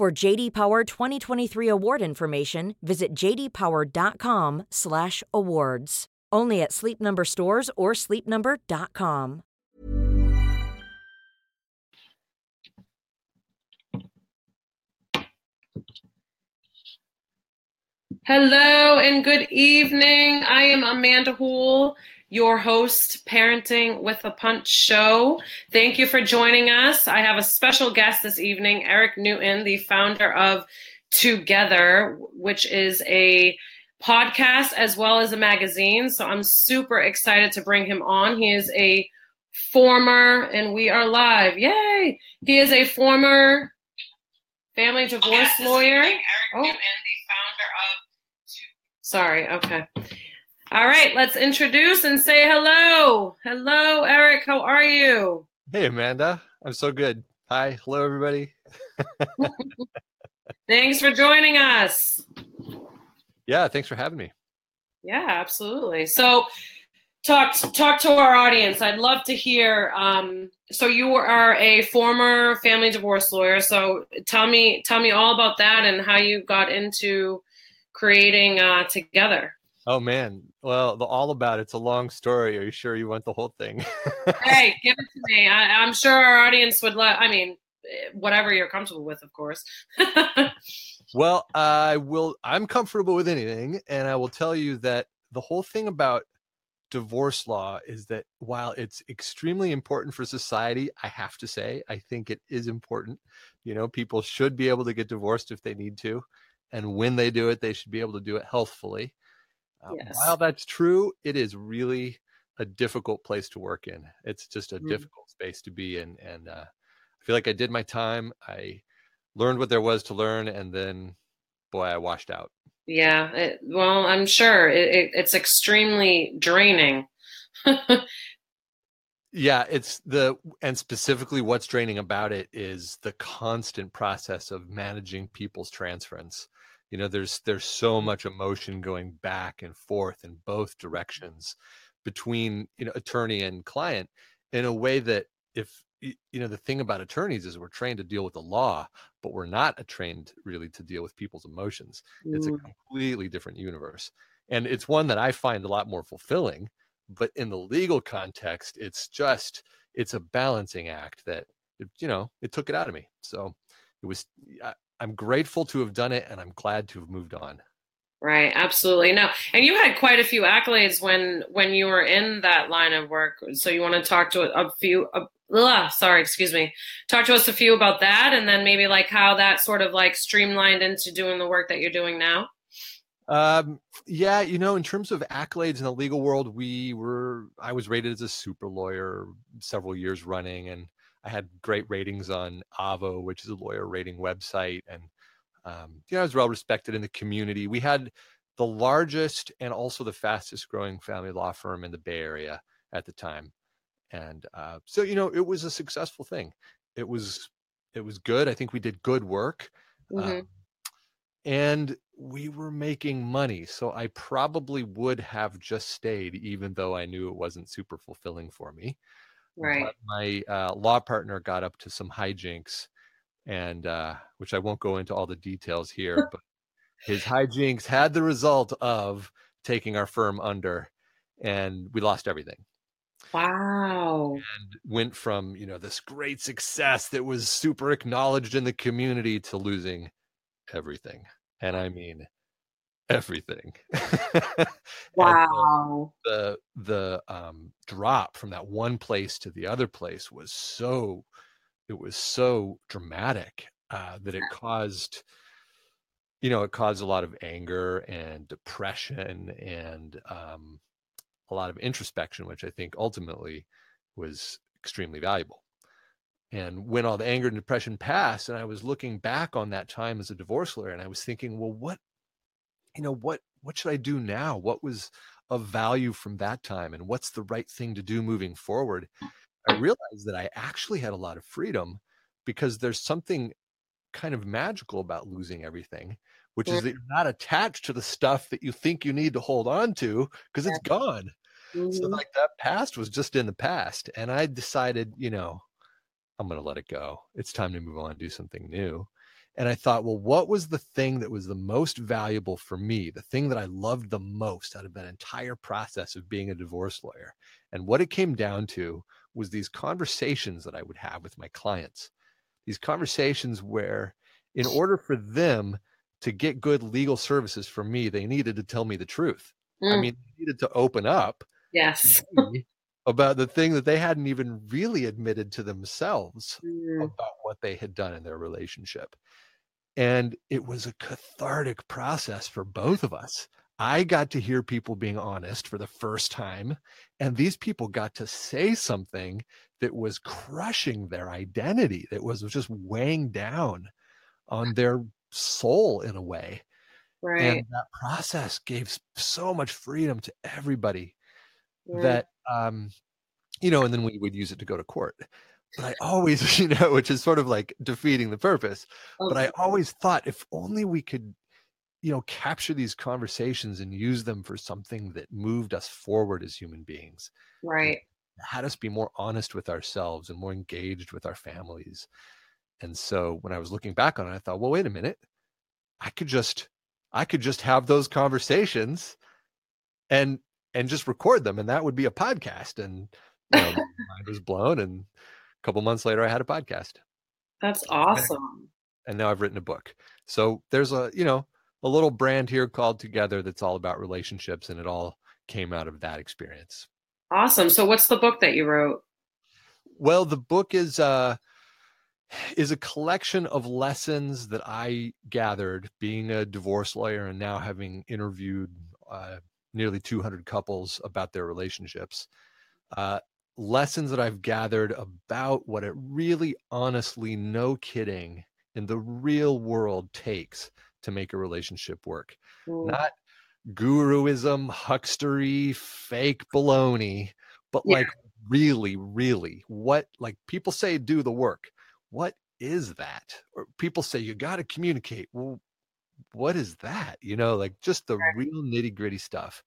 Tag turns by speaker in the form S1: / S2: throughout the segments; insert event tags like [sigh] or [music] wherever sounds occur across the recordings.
S1: For JD Power 2023 award information, visit jdpower.com/awards. Only at Sleep Number stores or sleepnumber.com.
S2: Hello and good evening. I am Amanda Hool, your host, Parenting with a Punch show. Thank you for joining us. I have a special guest this evening, Erik Newton, the founder of Together, which is a podcast as well as a magazine. So I'm super excited to bring him on. He is a former, and we are live. Yay! He is a former family divorce lawyer. oh. Newton, the founder of Sorry, okay. All right, let's introduce and say hello. Hello, Erik. How are you?
S3: Hey, Amanda. I'm so good. Hi. Hello, everybody. [laughs]
S2: Thanks for joining us.
S3: Yeah, thanks for having me.
S2: Yeah, absolutely. So, talk talk to our audience. I'd love to hear. Um, so, you are a former family divorce lawyer. So, tell me tell me all about that and how you got into creating uh, together.
S3: Oh man, well, the all about it's a long story. Are you sure you want the whole thing?
S2: hey, [laughs] give it to me. I, am sure our audience would let. I mean, eh, whatever you're comfortable with, of course. [laughs]
S3: Well, I will. I'm comfortable with anything, and I will tell you that the whole thing about divorce law is that while it's extremely important for society, I have to say, I think it is important. You know, people should be able to get divorced if they need to, and when they do it, they should be able to do it healthfully. Uh, yes. While that's true, it is really a difficult place to work in. It's just a mm. difficult space to be in, and uh, I feel like I did my time. I learned what there was to learn, and then, boy, I washed out.
S2: Yeah, it, well, I'm sure it, it, it's extremely draining. [laughs]
S3: yeah, it's the and specifically what's draining about it is the constant process of managing people's transference. You know, there's there's so much emotion going back and forth in both directions between you know attorney and client in a way that if you know the thing about attorneys is we're trained to deal with the law but we're not trained really to deal with people's emotions. It's a mm. completely different universe. And it's one that i find a lot more fulfilling but in the legal context it's just it's a balancing act that you know it took it out of me. So it was i'm grateful to have done it and i'm glad to have moved on
S2: Right, absolutely. No, and you had quite a few accolades when when you were in that line of work. So you want to talk to a, few, a, ugh, sorry, excuse me. Talk to us a few about that, and then maybe like how that sort of like streamlined into doing the work that you're doing now.
S3: Um, yeah, you know, in terms of accolades in the legal world, we were I was rated as a super lawyer several years running, and I had great ratings on Avvo, which is a lawyer rating website, and um, you know, I was well respected in the community. We had the largest and also the fastest growing family law firm in the Bay Area at the time. And uh, so, you know, it was a successful thing. It was it was good. I think we did good work.
S2: Mhm.
S3: Um, and we were making money. So I probably would have just stayed, even though I knew it wasn't super fulfilling for me.
S2: Right.
S3: My uh, law partner got up to some hijinks, and uh, which I won't go into all the details here, but his hijinks had the result of taking our firm under, and we lost everything
S2: Wow.
S3: and went from you know this great success that was super acknowledged in the community to losing everything and i mean everything. [laughs]
S2: Wow.
S3: the the um drop from that one place to the other place was so it was so dramatic uh that it caused you know it caused a lot of anger and depression and um a lot of introspection which i think ultimately was extremely valuable. And when all the anger and depression passed and i was looking back on that time as a divorce lawyer and i was thinking well what you know what what should i do now? What was of value from that time and what's the right thing to do moving forward? I realized that i actually had a lot of freedom because there's something kind of magical about losing everything which
S2: Yeah.
S3: is that you're not attached to the stuff that you think you need to hold on to because it's gone. So
S2: Mhm.
S3: like that past was just in the past and i decided you know i'm going to let it go. It's time to move on do something new and i thought well what was the thing that was the most valuable for me the thing that i loved the most out of that entire process of being a divorce lawyer and what it came down to was these conversations that i would have with my clients these conversations where in order for them to get good legal services from me they needed to tell me the truth i
S2: Mm.
S3: mean they needed to open up
S2: Yes.
S3: about the thing that they hadn't even really admitted to themselves
S2: Mm.
S3: about what they had done in their relationship. And it was a cathartic process for both of us. I got to hear people being honest for the first time, and these people got to say something that was crushing their identity, that was just weighing down on their soul in a way.
S2: Right.
S3: And that process gave so much freedom to everybody
S2: Yeah.
S3: that um you know and then we would use it to go to court but i always [laughs] you know which is sort of like defeating the purpose but i always thought if only we could you know capture these conversations and use them for something that moved us forward as human beings
S2: Right.
S3: had us be more honest with ourselves and more engaged with our families. And so when i was looking back on it i thought well wait a minute. I could just i could just have those conversations and and just record them and that would be a podcast. And you know, my mind was blown and a couple months later i had a podcast
S2: That's awesome.
S3: and now i've written a book so there's a you know a little brand here called together that's all about relationships and it all came out of that experience
S2: Awesome. So what's the book that you wrote?
S3: Well, the book is uh [sighs] is a collection of lessons that I gathered being a divorce lawyer and now having interviewed uh, nearly 200 couples about their relationships. Uh, lessons that I've gathered about what it really, honestly, no kidding, in the real world takes to make a relationship work.
S2: Mm.
S3: Not guruism, huckstery, fake baloney, but
S2: Yeah.
S3: like really, really what like people say do the work. What is that? Or people say you got to communicate. Well, what is that? You know, like just the
S2: Right.
S3: real nitty gritty stuff.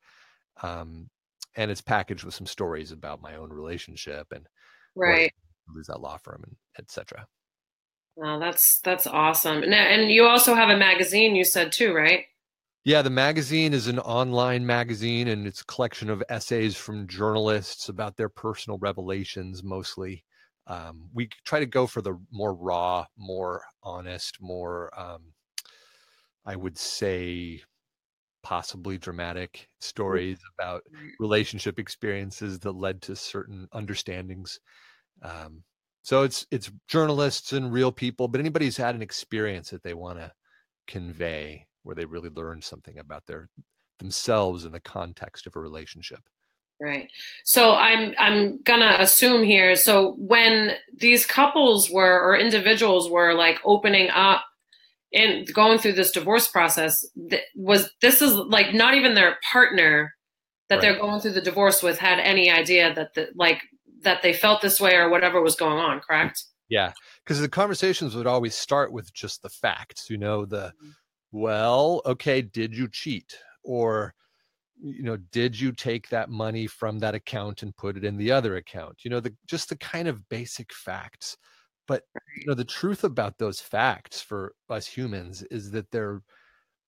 S3: Um, and it's packaged with some stories about my own relationship and
S2: Right.
S3: lose that law firm and etc.
S2: Wow, that's that's awesome. And and you also have a magazine you said too, right?
S3: Yeah, the magazine is an online magazine and it's a collection of essays from journalists about their personal revelations mostly. Um, we try to go for the more raw, more honest, more, um, I would say, possibly dramatic stories about relationship experiences that led to certain understandings. Um, so it's it's journalists and real people, but anybody who's had an experience that they want to convey where they really learned something about their themselves in the context of a relationship.
S2: Right. So I'm I'm gonna assume here. So when these couples were or individuals were like opening up and going through this divorce process, th- was this is like not even their partner that they're going through the divorce with had any idea that the like that they felt this way or whatever was going on. Correct.
S3: Yeah, because the conversations would always start with just the facts. You know, the
S2: Mm-hmm.
S3: well, okay, did you cheat or you know, did you take that money from that account and put it in the other account? You know, the just the kind of basic facts. But you know, the truth about those facts for us humans is that they're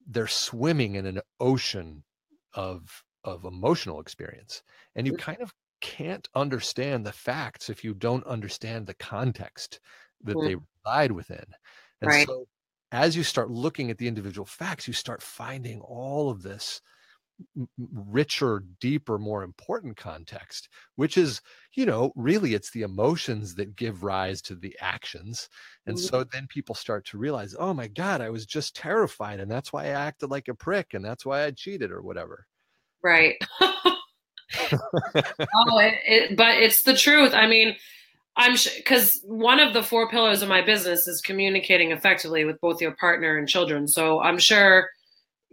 S3: they're swimming in an ocean of of emotional experience and you kind of can't understand the facts if you don't understand the context that mm. they reside within and
S2: Right.
S3: so as you start looking at the individual facts you start finding all of this richer deeper more important context which is you know really it's the emotions that give rise to the actions and
S2: Mhm.
S3: so then people start to realize oh my god i was just terrified and that's why i acted like a prick and that's why i cheated or whatever
S2: Right. [laughs] oh, it, it, but it's the truth. I mean, I'm because one of the four pillars of my business is communicating effectively with both your partner and children. So I'm sure,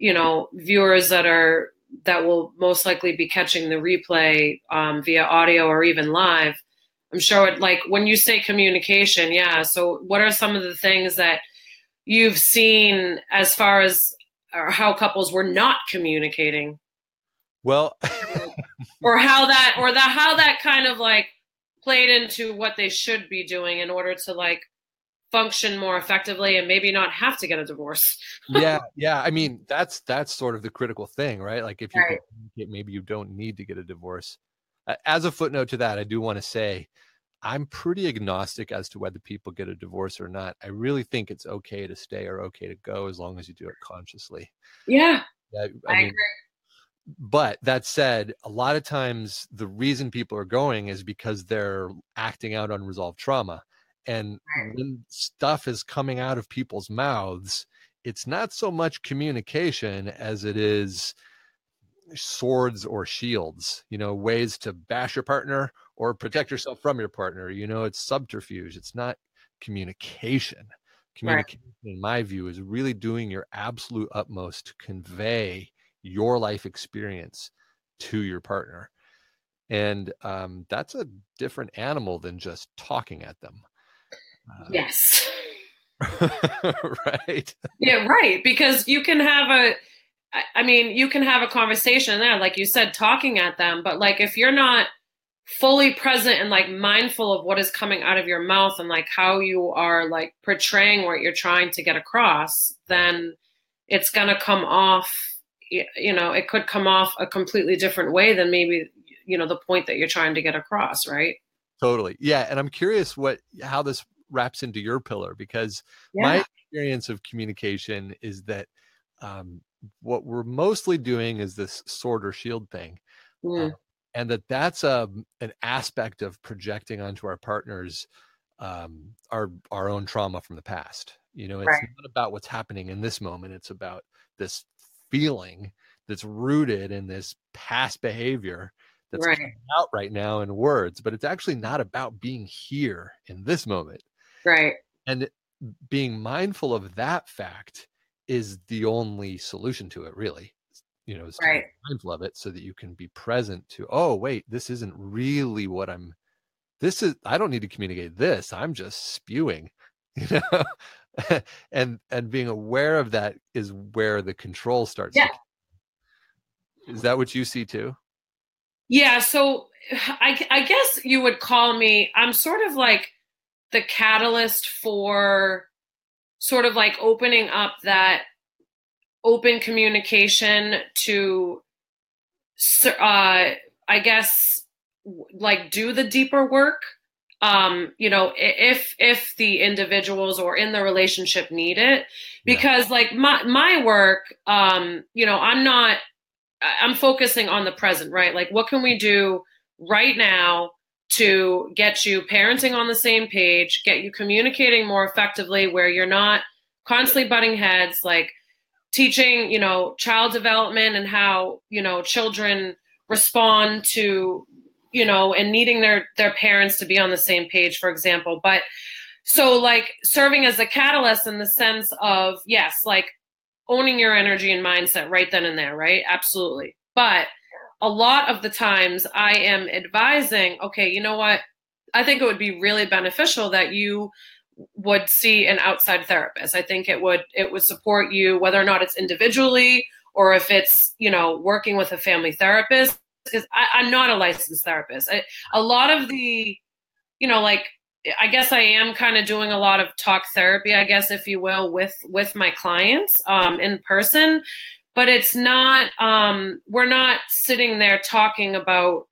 S2: you know, viewers that are that will most likely be catching the replay um, via audio or even live. I'm sure, it, like when you say communication, yeah. So what are some of the things that you've seen as far as how couples were not communicating?
S3: well [laughs]
S2: or how that or that how that kind of like played into what they should be doing in order to like function more effectively and maybe not have to get a divorce. [laughs]
S3: yeah yeah i mean that's that's sort of the critical thing right like if you
S2: Right.
S3: maybe you don't need to get a divorce as a footnote to that i do want to say i'm pretty agnostic as to whether people get a divorce or not i really think it's okay to stay or okay to go as long as you do it consciously
S2: Yeah,
S3: yeah,
S2: I,
S3: mean,
S2: agree.
S3: but that said, a lot of times the reason people are going is because they're acting out unresolved trauma. And when stuff is coming out of people's mouths, it's not so much communication as it is swords or shields, you know, ways to bash your partner or protect yourself from your partner. You know, it's subterfuge, it's not communication. Communication, in my view, is really doing your absolute utmost to convey your life experience to your partner. And um, that's a different animal than just talking at them. Uh,
S2: Yes. [laughs]
S3: right.
S2: Yeah, right. Because you can have a, I mean, you can have a conversation there, like you said, talking at them. But like, if you're not fully present and like mindful of what is coming out of your mouth and like how you are like portraying what you're trying to get across, then it's gonna come off. You know, it could come off a completely different way than maybe you know the point that you're trying to get across, right?
S3: Totally. Yeah. And I'm curious what how this wraps into your pillar because my experience of communication is that um, what we're mostly doing is this sword or shield thing.
S2: Mm,
S3: uh, and that that's a an aspect of projecting onto our partners um, our our own trauma from the past. You know, it's
S2: Right.
S3: not about what's happening in this moment. It's about this feeling that's rooted in this past behavior that's
S2: Right.
S3: coming out right now in words. But it's actually not about being here in this moment.
S2: Right.
S3: And being mindful of that fact is the only solution to it, really. You know, is to
S2: Right.
S3: mindful of it so that you can be present to, oh, wait, this isn't really what I'm, this is, I don't need to communicate this. I'm just spewing, [laughs] you know? and, and being aware of that is where the control starts.
S2: Yeah.
S3: kick. Is that what you see too?
S2: Yeah, so I, I guess you would call me, I'm sort of like the catalyst for sort of like opening up that open communication to, uh, I guess, like do the deeper work. Um, you know, if if the individuals or in the relationship need it,
S3: Yeah.
S2: because like my my work, um, you know, I'm not I'm focusing on the present, right? Like, what can we do right now to get you parenting on the same page, get you communicating more effectively, where you're not constantly butting heads, like teaching, you know, child development and how you know children respond to, you know, and needing their their parents to be on the same page, for example. But so, like, serving as a catalyst in the sense of yes, like owning your energy and mindset right then and there, right? Absolutely. But a lot of the times I am advising, okay, you know what? I think it would be really beneficial that you would see an outside therapist. I think it would it would support you whether or not it's individually or if it's you know working with a family therapist. Because I'm not a licensed therapist. I, a lot of the, you know, like I guess I am kind of doing a lot of talk therapy, I guess if you will, with with my clients um, in person. But it's not. Um, we're not sitting there talking about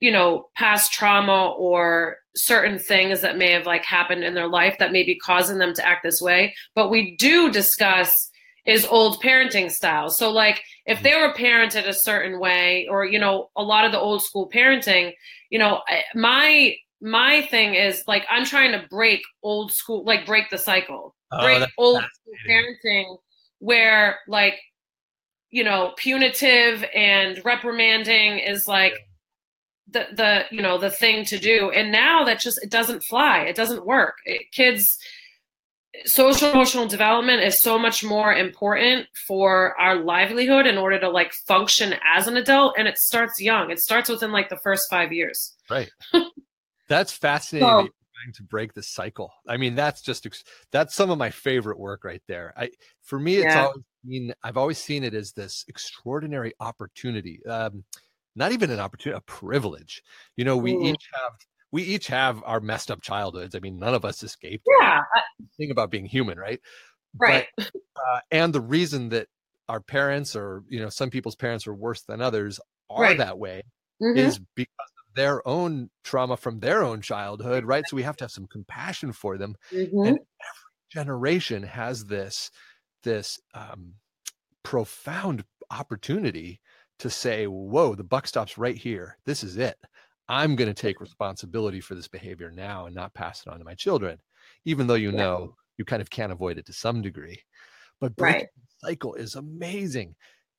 S2: you know past trauma or certain things that may have like happened in their life that may be causing them to act this way. But we do discuss is old parenting styles so like if they were parented a certain way or you know a lot of the old school parenting you know my my thing is like i'm trying to break old school like break the cycle. Oh, break old school parenting where like you know punitive and reprimanding is like the the you know the thing to do. And now that just it doesn't fly. It doesn't work. It, kids social emotional development is so much more important for our livelihood in order to like function as an adult and it starts young. It starts within like the first five years.
S3: Right. [laughs] That's fascinating so, trying to break the cycle. I mean that's just that's some of my favorite work right there. I for me it's yeah. always been i've always seen it as this extraordinary opportunity um not even an opportunity, a privilege. You know, we mm. each have we each have our messed up childhoods. I mean, none of us escaped.
S2: Yeah.
S3: Thing about being human, right?
S2: Right.
S3: But, [laughs] uh, and the reason that our parents, or you know, some people's parents are worse than others, are right. that way, mm-hmm. is because of their own trauma from their own childhood, right? So we have to have some compassion for them. Mm-hmm. And every generation has this this um, profound opportunity to say, whoa, the buck stops right here. This is it. I'm going to take responsibility for this behavior now and not pass it on to my children, even though you yeah. know you kind of can't avoid it to some degree. But breaking right. the cycle is amazing.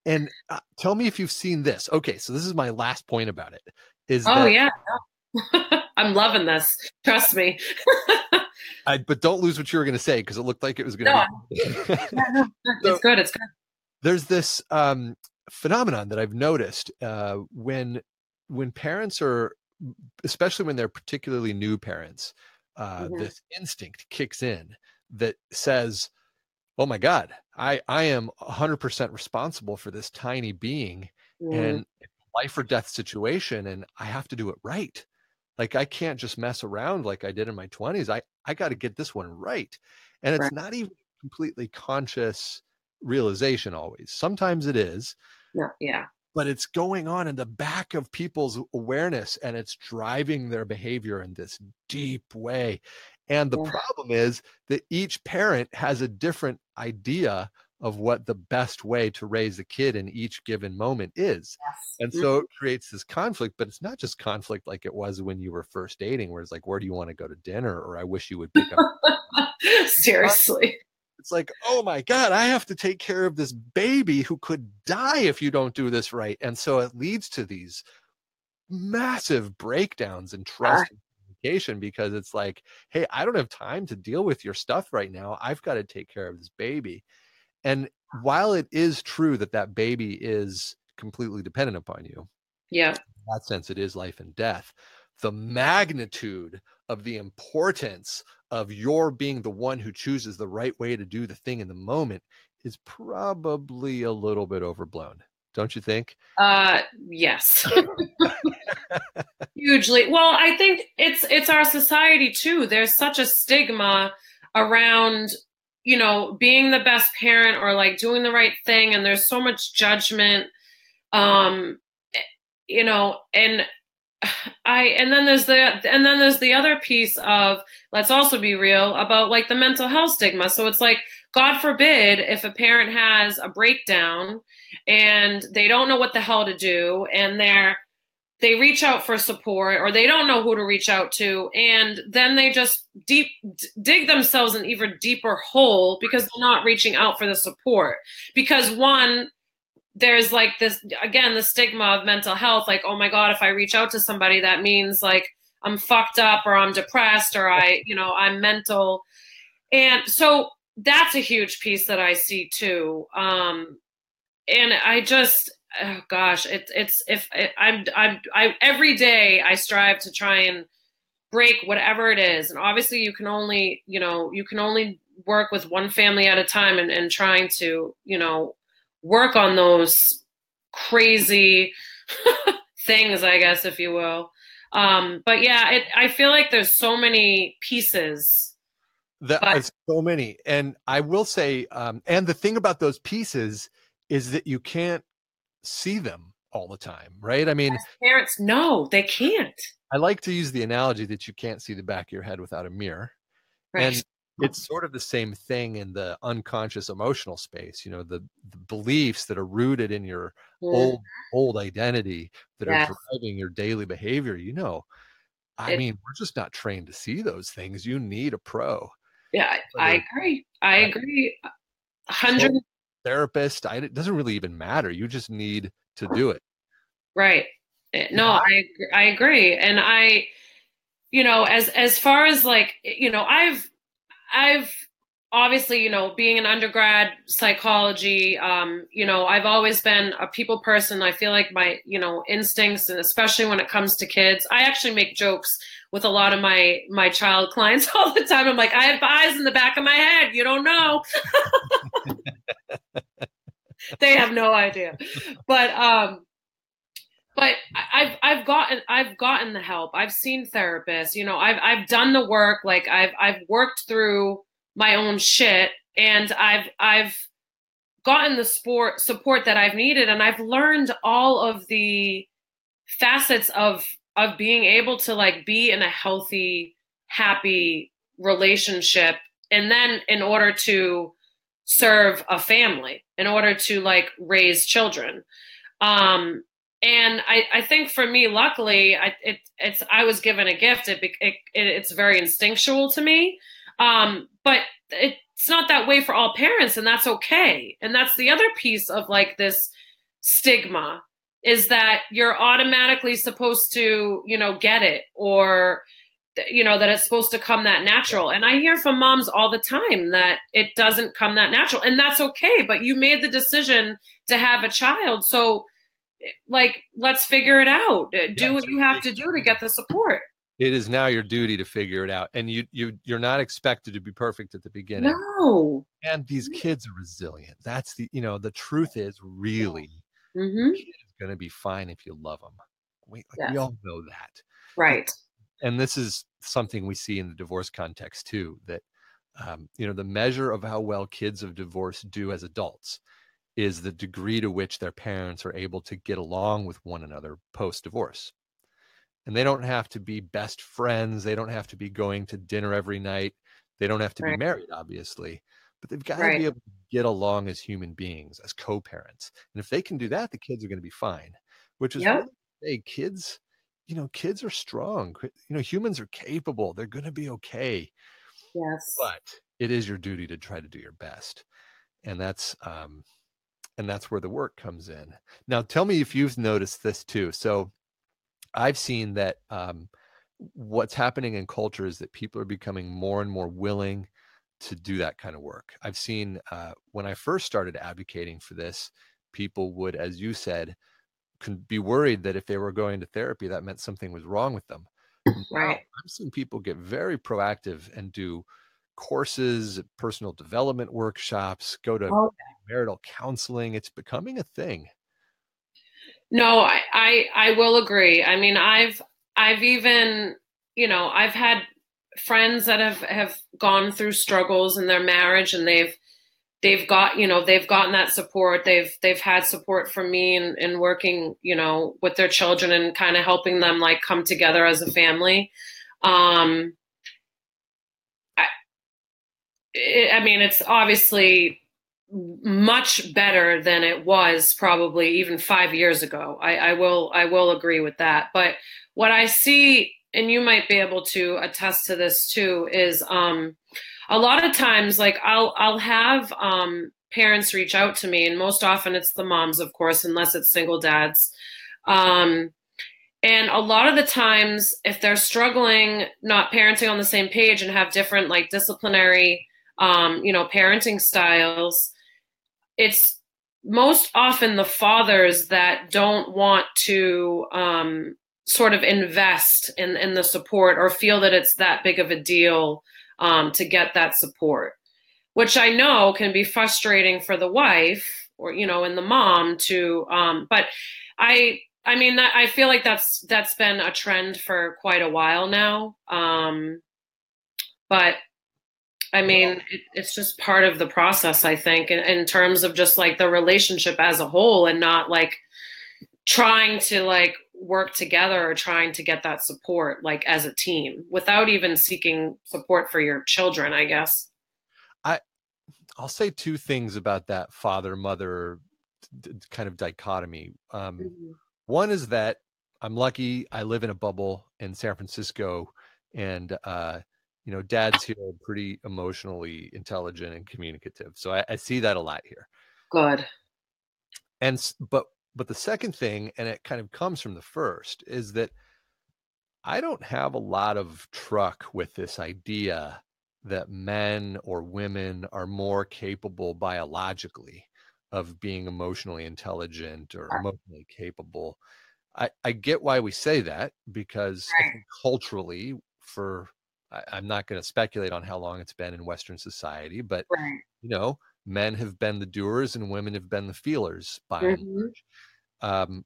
S3: And uh, tell me if you've seen this. Okay, so this is my last point about it. Is
S2: oh yeah, [laughs] I'm loving this. Trust me. [laughs]
S3: I, but don't lose what you were going to say because it looked like it was going to. No,
S2: no, [laughs] it's good. It's good.
S3: There's this um, phenomenon that I've noticed uh, when when parents are, especially when they're particularly new parents, uh, mm-hmm. this instinct kicks in that says, "Oh my God, I I am 100% responsible for this tiny being, mm-hmm. and life or death situation, and I have to do it right." Like I can't just mess around like I did in my 20s. I I got to get this one right. And it's right. not even completely conscious realization always. Sometimes it is.
S2: No, yeah.
S3: But it's going on in the back of people's awareness and it's driving their behavior in this deep way. And the yeah. problem is that each parent has a different idea of what the best way to raise a kid in each given moment is. Yes. And so mm-hmm. it creates this conflict, but it's not just conflict like it was when you were first dating, where it's like, where do you want to go to dinner? Or I wish you would pick up. [laughs]
S2: Seriously
S3: it's like, oh my God, I have to take care of this baby who could die if you don't do this right. And so it leads to these massive breakdowns in trust and communication because it's like, hey, I don't have time to deal with your stuff right now. I've got to take care of this baby. And while it is true that that baby is completely dependent upon you,
S2: yeah,
S3: in that sense, it is life and death. The magnitude of the importance of your being the one who chooses the right way to do the thing in the moment is probably a little bit overblown don't you think?
S2: Uh yes. [laughs] Hugely. Well i think it's it's our society too. There's such a stigma around you know being the best parent or like doing the right thing and there's so much judgment um you know and [sighs] I and then there's the and then there's the other piece of let's also be real about like the mental health stigma. So it's like God forbid if a parent has a breakdown and they don't know what the hell to do and they're they reach out for support or they don't know who to reach out to and then they just deep dig themselves an even deeper hole because they're not reaching out for the support. Because one there's like this again the stigma of mental health like oh my god if i reach out to somebody that means like i'm fucked up or i'm depressed or i you know i'm mental. And so that's a huge piece that i see too. Um and i just oh gosh. It, it's if it, i'm i'm i every day i strive to try and break whatever it is. And obviously you can only you know you can only work with one family at a time and, and trying to you know work on those crazy [laughs] things i guess if you will. Um but yeah it, i feel like there's so many pieces.
S3: That but, so many. And i will say um and the thing about those pieces is that you can't see them all the time right i mean
S2: parents no they can't
S3: i like to use the analogy that you can't see the back of your head without a mirror right. and it's sort of the same thing in the unconscious emotional space you know the, the beliefs that are rooted in your mm-hmm. old old identity that yes. are driving your daily behavior you know i it, mean we're just not trained to see those things you need a pro
S2: yeah i agree i agree 100
S3: therapist I, it doesn't really even matter you just need to do it
S2: right eh, no i i agree and i you know as as far as like you know i've I've obviously, you know, being an undergrad psychology, um, you know, I've always been a people person. I feel like my, you know, instincts, and especially when it comes to kids, I actually make jokes with a lot of my my child clients [laughs] all the time. I'm like, I have eyes in the back of my head. You don't know. [laughs] they have no idea. But um, but I've I've gotten I've gotten the help. I've seen therapists. You know, I've I've done the work. Like I've I've worked through my own shit, and I've I've gotten the sport support that I've needed, and I've learned all of the facets of of being able to like be in a healthy, happy relationship, and then in order to serve a family, in order to like raise children. Um, and I, I think for me, luckily, I, it, it's I was given a gift. It, it, it's very instinctual to me, um, but it's not that way for all parents, and that's okay. And that's the other piece of like this stigma is that you're automatically supposed to, you know, get it or you know that it's supposed to come that natural. And i hear from moms all the time that it doesn't come that natural and that's okay but you made the decision to have a child so like let's figure it out. Uh, do yeah, what you have to do to get the support.
S3: It is now your duty to figure it out and you you you're not expected to be perfect at the beginning.
S2: No.
S3: And these kids are resilient. That's the you know the truth is really mm-hmm. going to be fine if you love them we, like, yes. we all know that.
S2: Right
S3: and this is something we see in the divorce context too that um, you know the measure of how well kids of divorce do as adults is the degree to which their parents are able to get along with one another post divorce. And they don't have to be best friends. They don't have to be going to dinner every night. They don't have to right. be married, obviously, but they've got right. to be able to get along as human beings, as co parents. And if they can do that, the kids are going to be fine, which is yep. hey, kids, you know, kids are strong. You know, humans are capable. They're going to be okay.
S2: Yes.
S3: But it is your duty to try to do your best. And that's, um, and that's where the work comes in. Now, tell me if you've noticed this too. So, I've seen that um, what's happening in culture is that people are becoming more and more willing to do that kind of work. I've seen uh, when I first started advocating for this, people would, as you said, could be worried that if they were going to therapy, that meant something was wrong with them. [laughs]
S2: Right.
S3: I've seen people get very proactive and do courses, personal development workshops, go to okay. marital counseling. It's becoming a thing.
S2: No, I, I I will agree. I mean, I've I've even you know I've had friends that have have gone through struggles in their marriage and they've they've got you know they've gotten that support they've they've had support from me in, in working you know with their children and kind of helping them like come together as a family um it, I mean, it's obviously much better than it was probably even five years ago. I, I will I will agree with that. But what I see, and you might be able to attest to this too, is um, a lot of times like I'll I'll have um, parents reach out to me, and most often it's the moms, of course, unless it's single dads. Um, and a lot of the times, if they're struggling not parenting on the same page and have different like disciplinary um, you know, parenting styles, it's most often the fathers that don't want to um, sort of invest in in the support or feel that it's that big of a deal um, to get that support, which I know can be frustrating for the wife or you know and the mom to. Um, but I I mean I feel like that's that's been a trend for quite a while now. Um, but I mean, it, it's just part of the process, I think, in, in terms of just like the relationship as a whole and not like trying to like work together trying to get that support like as a team without even seeking support for your children, I guess.
S3: I I'll say two things about that father mother kind of dichotomy. Um, mm-hmm. One is that I'm lucky I live in a bubble in San Francisco and uh, you know, dads here pretty emotionally intelligent and communicative. So I, I see that a lot here.
S2: Good.
S3: And but but the second thing, and it kind of comes from the first, is that I don't have a lot of truck with this idea that men or women are more capable biologically of being emotionally intelligent or emotionally capable. I, I get why we say that because culturally, for I, am not going to speculate on how long it's been in Western society, but right. you know, men have been the doers and women have been the feelers by mm-hmm. and large. Um,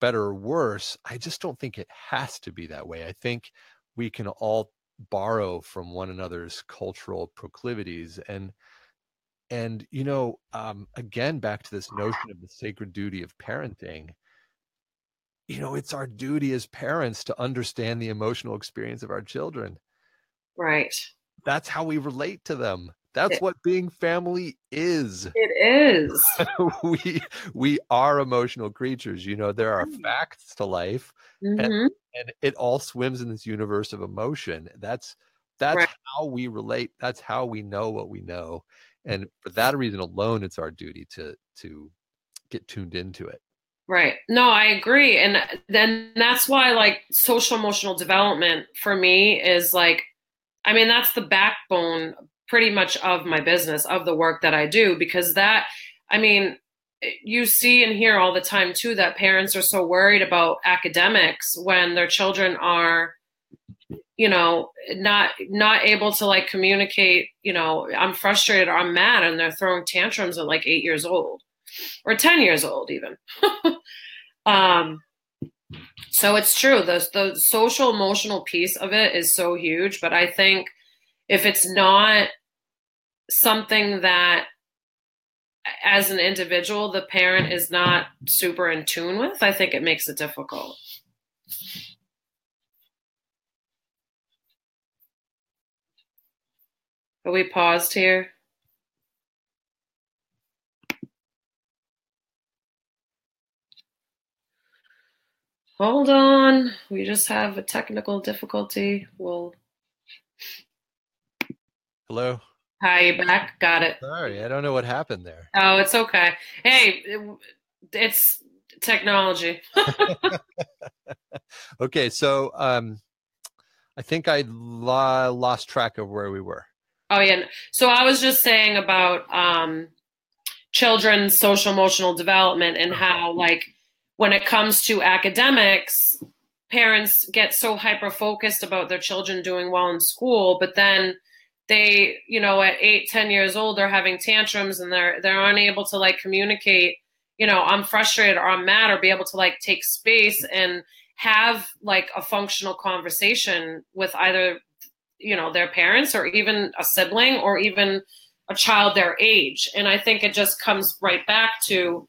S3: better or worse, I just don't think it has to be that way. I think we can all borrow from one another's cultural proclivities and and you know um, again back to this notion of the sacred duty of parenting you know it's our duty as parents to understand the emotional experience of our children
S2: Right.
S3: That's how we relate to them. That's it, what being family is.
S2: It is. [laughs]
S3: we we are emotional creatures. You know, there are mm. facts to life, mm-hmm. and, and it all swims in this universe of emotion. That's that's right. how we relate. That's how we know what we know, and for that reason alone, it's our duty to to get tuned into it.
S2: Right. No, I agree, and then that's why like social emotional development for me is like I mean, that's the backbone pretty much of my business, of the work that I do, because that, I mean, you see and hear all the time too that parents are so worried about academics when their children are you know not not able to like communicate you know i'm frustrated or i'm mad and they're throwing tantrums at like eight years old or 10 years old even [laughs] um so it's true. The the social emotional piece of it is so huge, but I think if it's not something that as an individual the parent is not super in tune with, I think it makes it difficult. Are we paused here? Hold on. We just have a technical difficulty. We'll.
S3: Hello.
S2: Hi, back. Got it.
S3: Sorry, I don't know what happened there.
S2: Oh, it's okay. Hey, it, it's technology. [laughs] [laughs]
S3: okay, so um, I think I lo- lost track of where we were.
S2: Oh yeah. So I was just saying about um, children's social emotional development and how like when it comes to academics, parents get so hyper focused about their children doing well in school, but then they, you know, at eight, ten years old, they're having tantrums and they're they're unable to like communicate, you know, I'm frustrated or I'm mad or be able to like take space and have like a functional conversation with either, you know, their parents or even a sibling or even a child their age. And I think it just comes right back to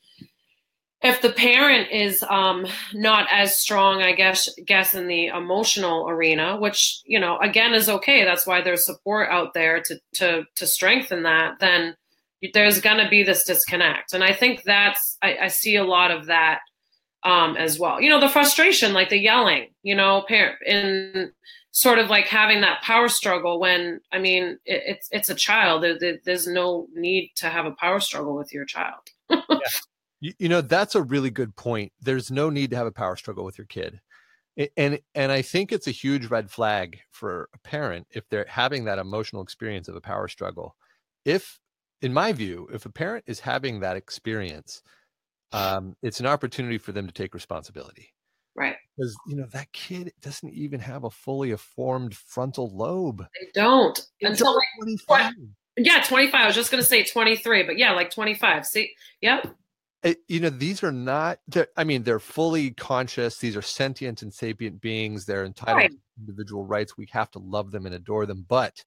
S2: if the parent is um, not as strong, I guess, guess in the emotional arena, which you know, again, is okay. That's why there's support out there to to to strengthen that. Then there's going to be this disconnect, and I think that's I, I see a lot of that um, as well. You know, the frustration, like the yelling. You know, parent in sort of like having that power struggle when I mean it, it's it's a child. There, there, there's no need to have a power struggle with your child. [laughs] yeah.
S3: You, you know, that's a really good point. There's no need to have a power struggle with your kid. And and I think it's a huge red flag for a parent if they're having that emotional experience of a power struggle. If in my view, if a parent is having that experience, um, it's an opportunity for them to take responsibility.
S2: Right.
S3: because you know that kid doesn't even have a fully formed frontal lobe.
S2: They don't until like
S3: 25.
S2: yeah, 25. I was just gonna say 23, but yeah, like 25. See, yep.
S3: It- you know these are not i mean they're fully conscious these are sentient and sapient beings they're entitled
S2: Right.
S3: to individual rights we have to love them and adore them but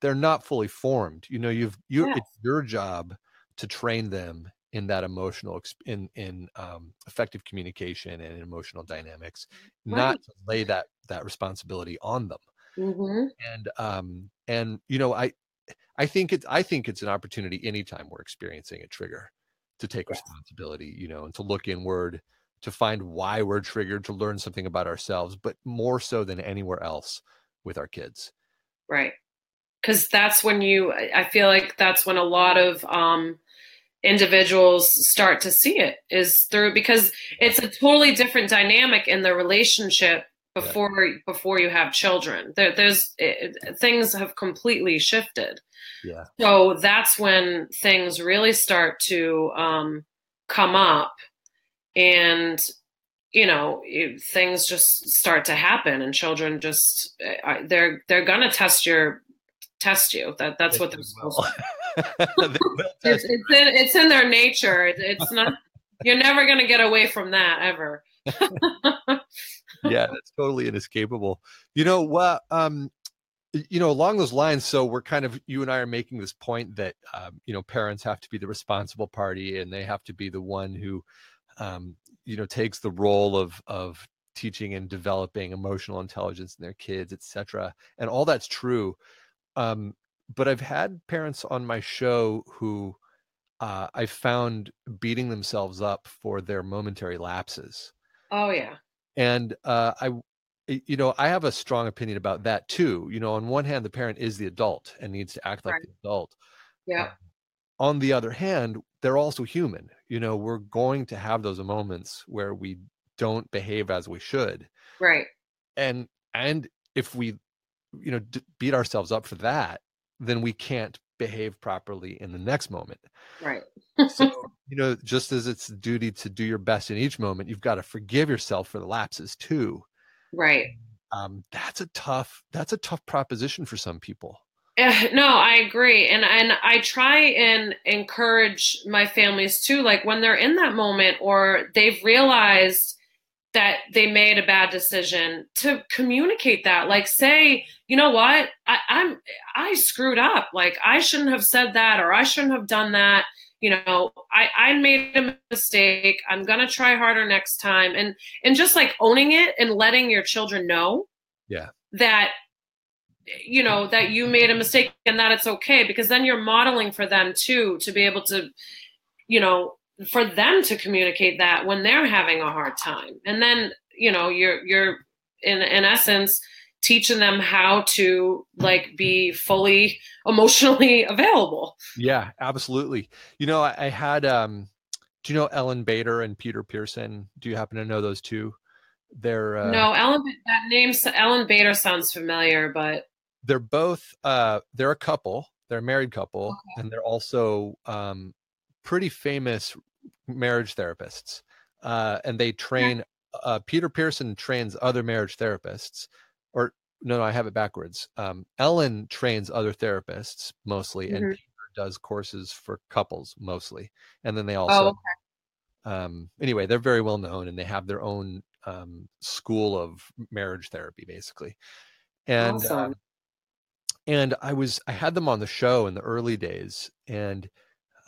S3: they're not fully formed you know you've you
S2: Yes.
S3: it's your job to train them in that emotional in in um, effective communication and emotional dynamics not to lay that that responsibility on them
S2: hmm
S3: and um and you know i i think it's i think it's an opportunity anytime we're experiencing a trigger to take
S2: Yes.
S3: responsibility you know and to look inward to find why we're triggered to learn something about ourselves but more so than anywhere else with our kids
S2: Right. Because that's when you, I I feel like that's when a lot of um, individuals start to see it is through because it's a totally different dynamic in the relationship before before you have children. There, there's it, things have completely shifted.
S3: yeah
S2: So that's when things really start to um, come up, and you know it- things just start to happen, and children just uh, they're they're gonna test your test you. That that's what they're supposed to. [laughs]
S3: They [laughs]
S2: It's, it's in it's in their nature. It, it's not. You're never gonna get away from that ever. [laughs]
S3: yeah that's totally inescapable you know what um you know along those lines so we're kind of you and i are making this point that um, you know parents have to be the responsible party and they have to be the one who um, you know takes the role of of teaching and developing emotional intelligence in their kids etc and all that's true um, but i've had parents on my show who uh, i found beating themselves up for their momentary lapses
S2: Oh yeah.
S3: And uh, I, you know, I have a strong opinion about that too. You know, on one hand, the parent is the adult and needs to act like
S2: Right.
S3: the adult.
S2: Yeah.
S3: On the other hand, they're also human. You know, we're going to have those moments where we don't behave as we should,
S2: Right.
S3: and and if we, you know, d- beat ourselves up for that, then we can't behave properly in the next moment.
S2: Right.
S3: So, [laughs] you know, just as it's duty to do your best in each moment, you've got to forgive yourself for the lapses too.
S2: right.
S3: um, that's a tough that's a tough proposition for some people
S2: Eh, no, I agree, and and I try and encourage my families too. Like when they're in that moment or they've realized that they made a bad decision, to communicate that. Like say, you know what, I, I'm I screwed up. Like I shouldn't have said that, or I shouldn't have done that. You know, I I made a mistake. I'm gonna try harder next time, and and just like owning it and letting your children know.
S3: Yeah.
S2: That you know that you made a mistake and that it's okay because then you're modeling for them too to be able to you know for them to communicate that when they're having a hard time. And then you know you're you're in in essence teaching them how to like be fully [laughs] emotionally available.
S3: Yeah absolutely. You know i, I had um do you know ellen bader and peter pearson? Do you happen to know those two? They're uh,
S2: no ellen that name ellen bader sounds familiar but
S3: they're both uh they're a couple. They're a married couple and they're also um pretty famous marriage therapists uh and they train uh peter pearson trains other marriage therapists or no, no i have it backwards um ellen trains other therapists mostly and
S2: Mhm.
S3: peter does courses for couples mostly and then they
S2: oh
S3: also
S2: okay.
S3: um anyway they're very well known and they have their own um school of marriage therapy basically and
S2: Awesome.
S3: um, and i was i had them on the show in the early days and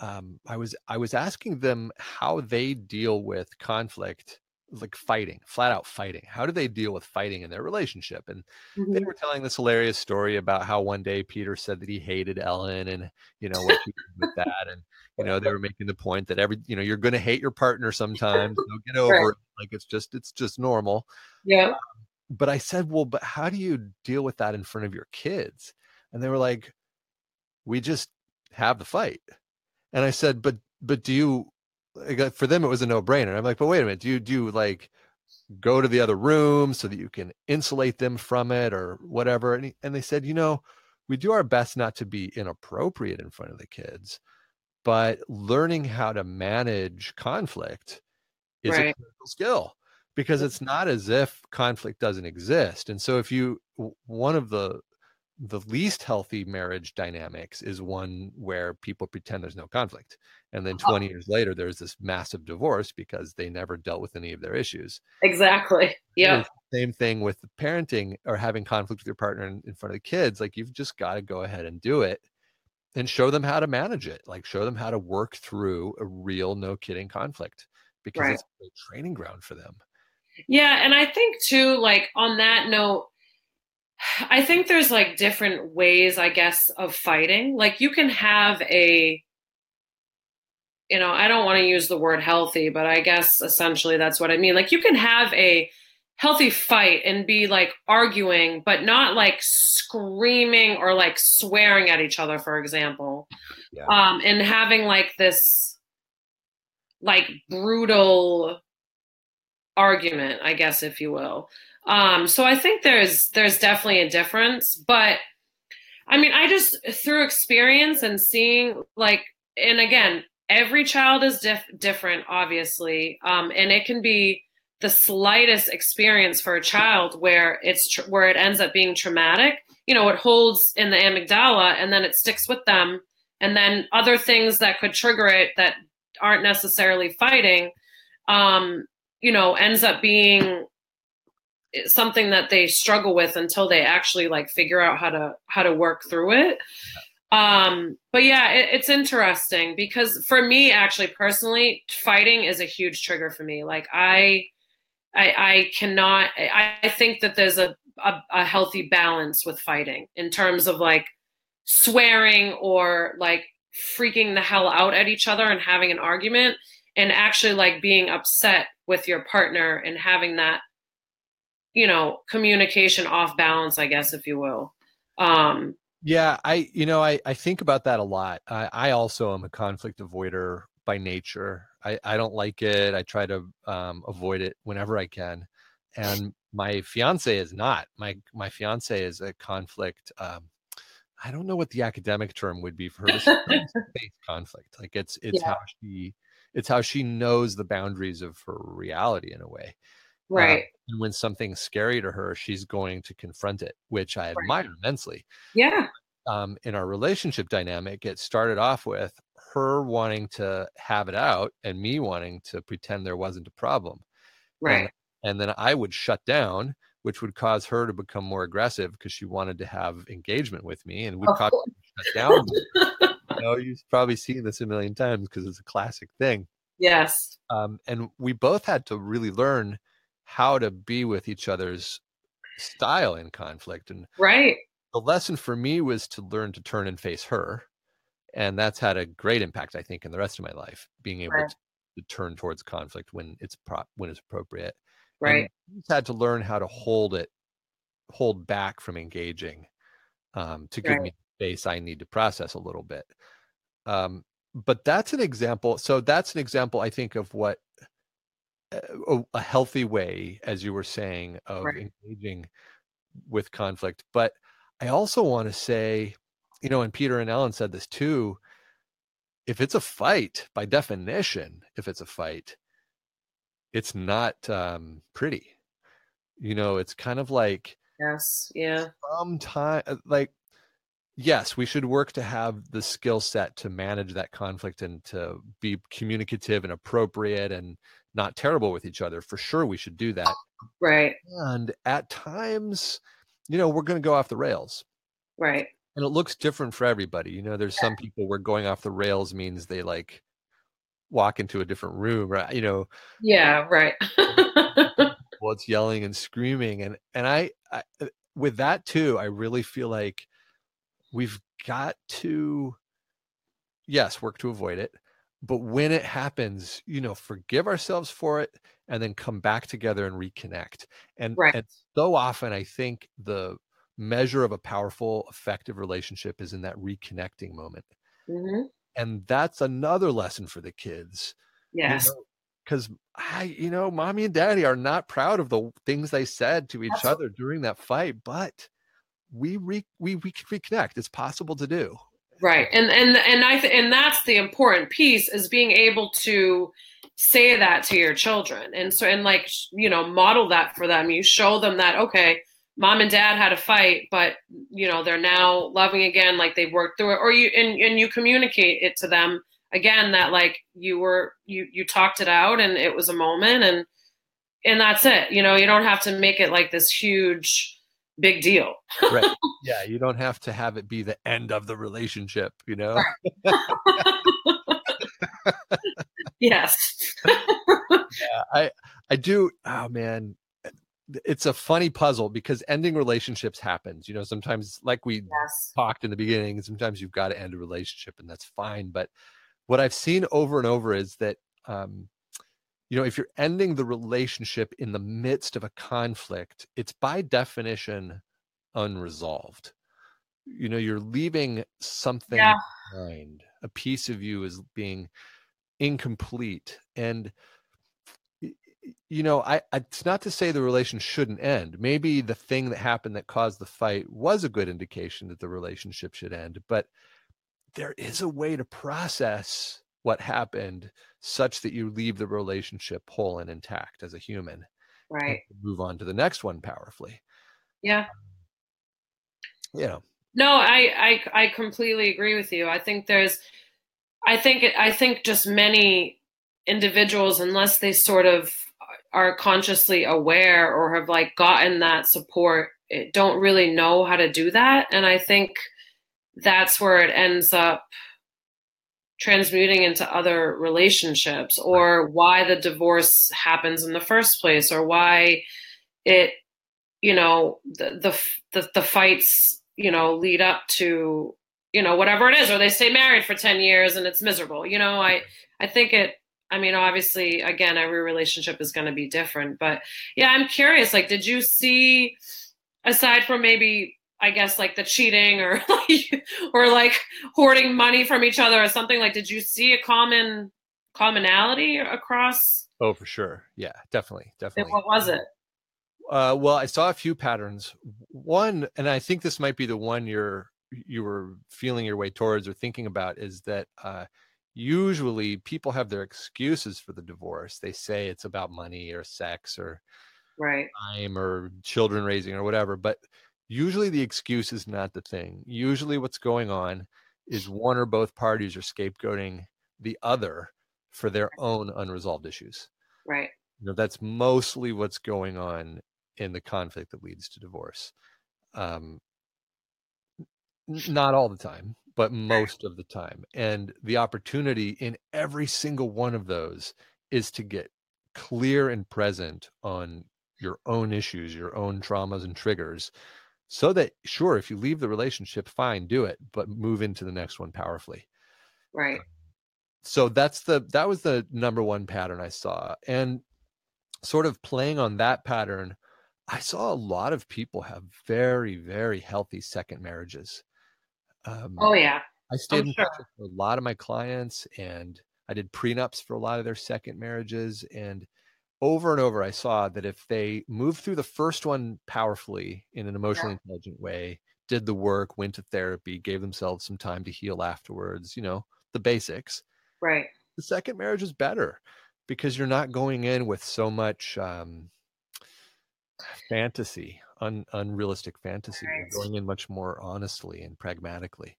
S3: um i was i was asking them how they deal with conflict like fighting flat out fighting. How do they deal with fighting in their relationship? And they
S2: Mhm.
S3: were telling this hilarious story about how one day Peter said that he hated Ellen and you know what she did with that. And you know they were making the point that every you know you're going to hate your partner sometimes. So get [laughs] over
S2: Right.
S3: it. Like it's just it's just normal.
S2: Yeah.
S3: But I said well but how do you deal with that in front of your kids? And they were like we just have the fight and I said but but do you like, for them it was a no-brainer. I'm like but wait a minute do you do you like go to the other room so that you can insulate them from it or whatever? And, he, and they said you know we do our best not to be inappropriate in front of the kids but learning how to manage conflict is a critical skill because it's not as if conflict doesn't exist. And so if you one of the the least healthy marriage dynamics is one where people pretend there's no conflict and then uh-huh. 20 years later there's this massive divorce because they never dealt with any of their issues.
S2: Exactly yeah.
S3: same thing with parenting or having conflict with your partner in, in front of the kids like you've just got to go ahead and do it and show them how to manage it like show them how to work through a real no kidding conflict because right. it's a training ground for them.
S2: Yeah and i think too like on that note I think there's like different ways, I guess, of fighting. Like you can have a, you know, I don't want to use the word healthy, but I guess essentially that's what I mean. Like you can have a healthy fight and be like arguing, but not like screaming or like swearing at each other, for example. Yeah. Um, and having like this like brutal argument, I guess, if you will. Um, so I think there's there's definitely a difference, but I mean, I just through experience and seeing like, and again, every child is diff- different, obviously, um, and it can be the slightest experience for a child where it's tr- where it ends up being traumatic. You know, it holds in the amygdala, and then it sticks with them, and then other things that could trigger it that aren't necessarily fighting, um, you know, ends up being something that they struggle with until they actually like figure out how to how to work through it. Um but yeah it, it's interesting because for me actually personally fighting is a huge trigger for me. Like i i i cannot i, I think that there's a, a a healthy balance with fighting in terms of like swearing or like freaking the hell out at each other and having an argument and actually like being upset with your partner and having that you know communication off balance i guess if you will. Um
S3: yeah i you know i i think about that a lot. I i also am a conflict avoider by nature. I i don't like it. I try to um avoid it whenever i can. And my fiance is not. My my fiance is a conflict um i don't know what the academic term would be for her [laughs] conflict. Like it's it's yeah. how she it's how she knows the boundaries of her reality in a way
S2: right. uh,
S3: and when something's scary to her she's going to confront it which i admire right. immensely.
S2: Yeah.
S3: Um, in our relationship dynamic it started off with her wanting to have it out and me wanting to pretend there wasn't a problem.
S2: Right.
S3: and, and then i would shut down which would cause her to become more aggressive because she wanted to have engagement with me and would cause shut down. [laughs] You know you've probably seen this a million times because it's a classic thing.
S2: Yes.
S3: Um, and we both had to really learn how to be with each other's style in conflict and
S2: right
S3: the lesson for me was to learn to turn and face her and that's had a great impact i think in the rest of my life being able right. to, to, turn towards conflict when it's pro- when it's appropriate
S2: right
S3: and had to learn how to hold it hold back from engaging um, to give right. me space i need to process a little bit um, but that's an example so that's an example i think of what a, a healthy way, as you were saying, of right. engaging with conflict. But I also want to say, you know, and Peter and Ellen said this too. If it's a fight, by definition, if it's a fight, it's not um, pretty. You know, it's kind of like
S2: yes, yeah.
S3: Sometimes, uh, like yes, we should work to have the skill set to manage that conflict and to be communicative and appropriate and not terrible with each other. For sure, we should do that.
S2: Right.
S3: And at times, you know, we're going to go off the rails.
S2: Right.
S3: And it looks different for everybody. You know, there's yeah. some people where going off the rails means they like walk into a different room, right? You know.
S2: Yeah, right. [laughs] [laughs]
S3: well, it's yelling and screaming, and and I, I uh, with that too, I really feel like we've got to, yes, work to avoid it, but when it happens you know forgive ourselves for it and then come back together and reconnect. And,
S2: right.
S3: and so often i think the measure of a powerful effective relationship is in that reconnecting moment.
S2: Mm-hmm.
S3: and that's another lesson for the kids
S2: yes.
S3: because you know, i you know mommy and daddy are not proud of the things they said to each that's other during that fight but we re- we we can reconnect. It's possible to do
S2: right. And and and i th- and that's the important piece is being able to say that to your children. And so and like you know model that for them. You show them that okay mom and dad had a fight but you know they're now loving again like they've worked through it. Or you and, and you communicate it to them again that like you were you you talked it out and it was a moment and and that's it. You know you don't have to make it like this huge big deal.
S3: Right. [laughs] Yeah you don't have to have it be the end of the relationship you know? [laughs]
S2: Yes.
S3: Yeah i i do oh man it's a funny puzzle because ending relationships happens you know sometimes like we
S2: yes.
S3: talked in the beginning sometimes you've got to end a relationship and that's fine but what i've seen over and over is that um you know if you're ending the relationship in the midst of a conflict it's by definition unresolved you know you're leaving something
S2: yeah.
S3: behind a piece of you is being incomplete and you know I, I it's not to say the relation shouldn't end maybe the thing that happened that caused the fight was a good indication that the relationship should end but there is a way to process what happened such that you leave the relationship whole and intact as a human
S2: right.
S3: move on to the next one powerfully.
S2: Yeah.
S3: You know.
S2: No I, I i completely agree with you. I think there's i think i think just many individuals unless they sort of are consciously aware or have like gotten that support don't really know how to do that and i think that's where it ends up transmuting into other relationships or why the divorce happens in the first place or why it you know the the the, fights you know lead up to you know whatever it is or they stay married for 10 years and it's miserable you know i i think it I mean, obviously, again, every relationship is going to be different. But yeah, I'm curious. Like, did you see, aside from maybe, I guess, like the cheating or [laughs] like, or like hoarding money from each other or something, like, did you see a common commonality across?
S3: Oh, for sure. Yeah, definitely, definitely.
S2: And what was it?
S3: Uh, well, I saw a few patterns. One, and I think this might be the one you're you were feeling your way towards or thinking about, is that. Uh, usually people have their excuses for the divorce. They say it's about money or sex or
S2: right
S3: time or children raising or whatever. But usually the excuse is not the thing. Usually what's going on is one or both parties are scapegoating the other for their own unresolved issues.
S2: Right.
S3: You know, that's mostly what's going on in the conflict that leads to divorce. Um, not all the time but most of the time. And the opportunity in every single one of those is to get clear and present on your own issues, your own traumas and triggers, so that, sure, if you leave the relationship, fine, do it, but move into the next one powerfully.
S2: Right.
S3: So that's the, that was the number one pattern I saw. And sort of playing on that pattern, I saw a lot of people have very, very healthy second marriages
S2: um, oh yeah.
S3: I stayed in sure. touch with a lot of my clients, and I did prenups for a lot of their second marriages. And over and over, I saw that if they moved through the first one powerfully in an emotionally yeah. intelligent way, did the work, went to therapy, gave themselves some time to heal afterwards, you know, the basics.
S2: Right.
S3: The second marriage is better because you're not going in with so much um, fantasy un, unrealistic fantasy. Right. You're going in much more honestly and pragmatically.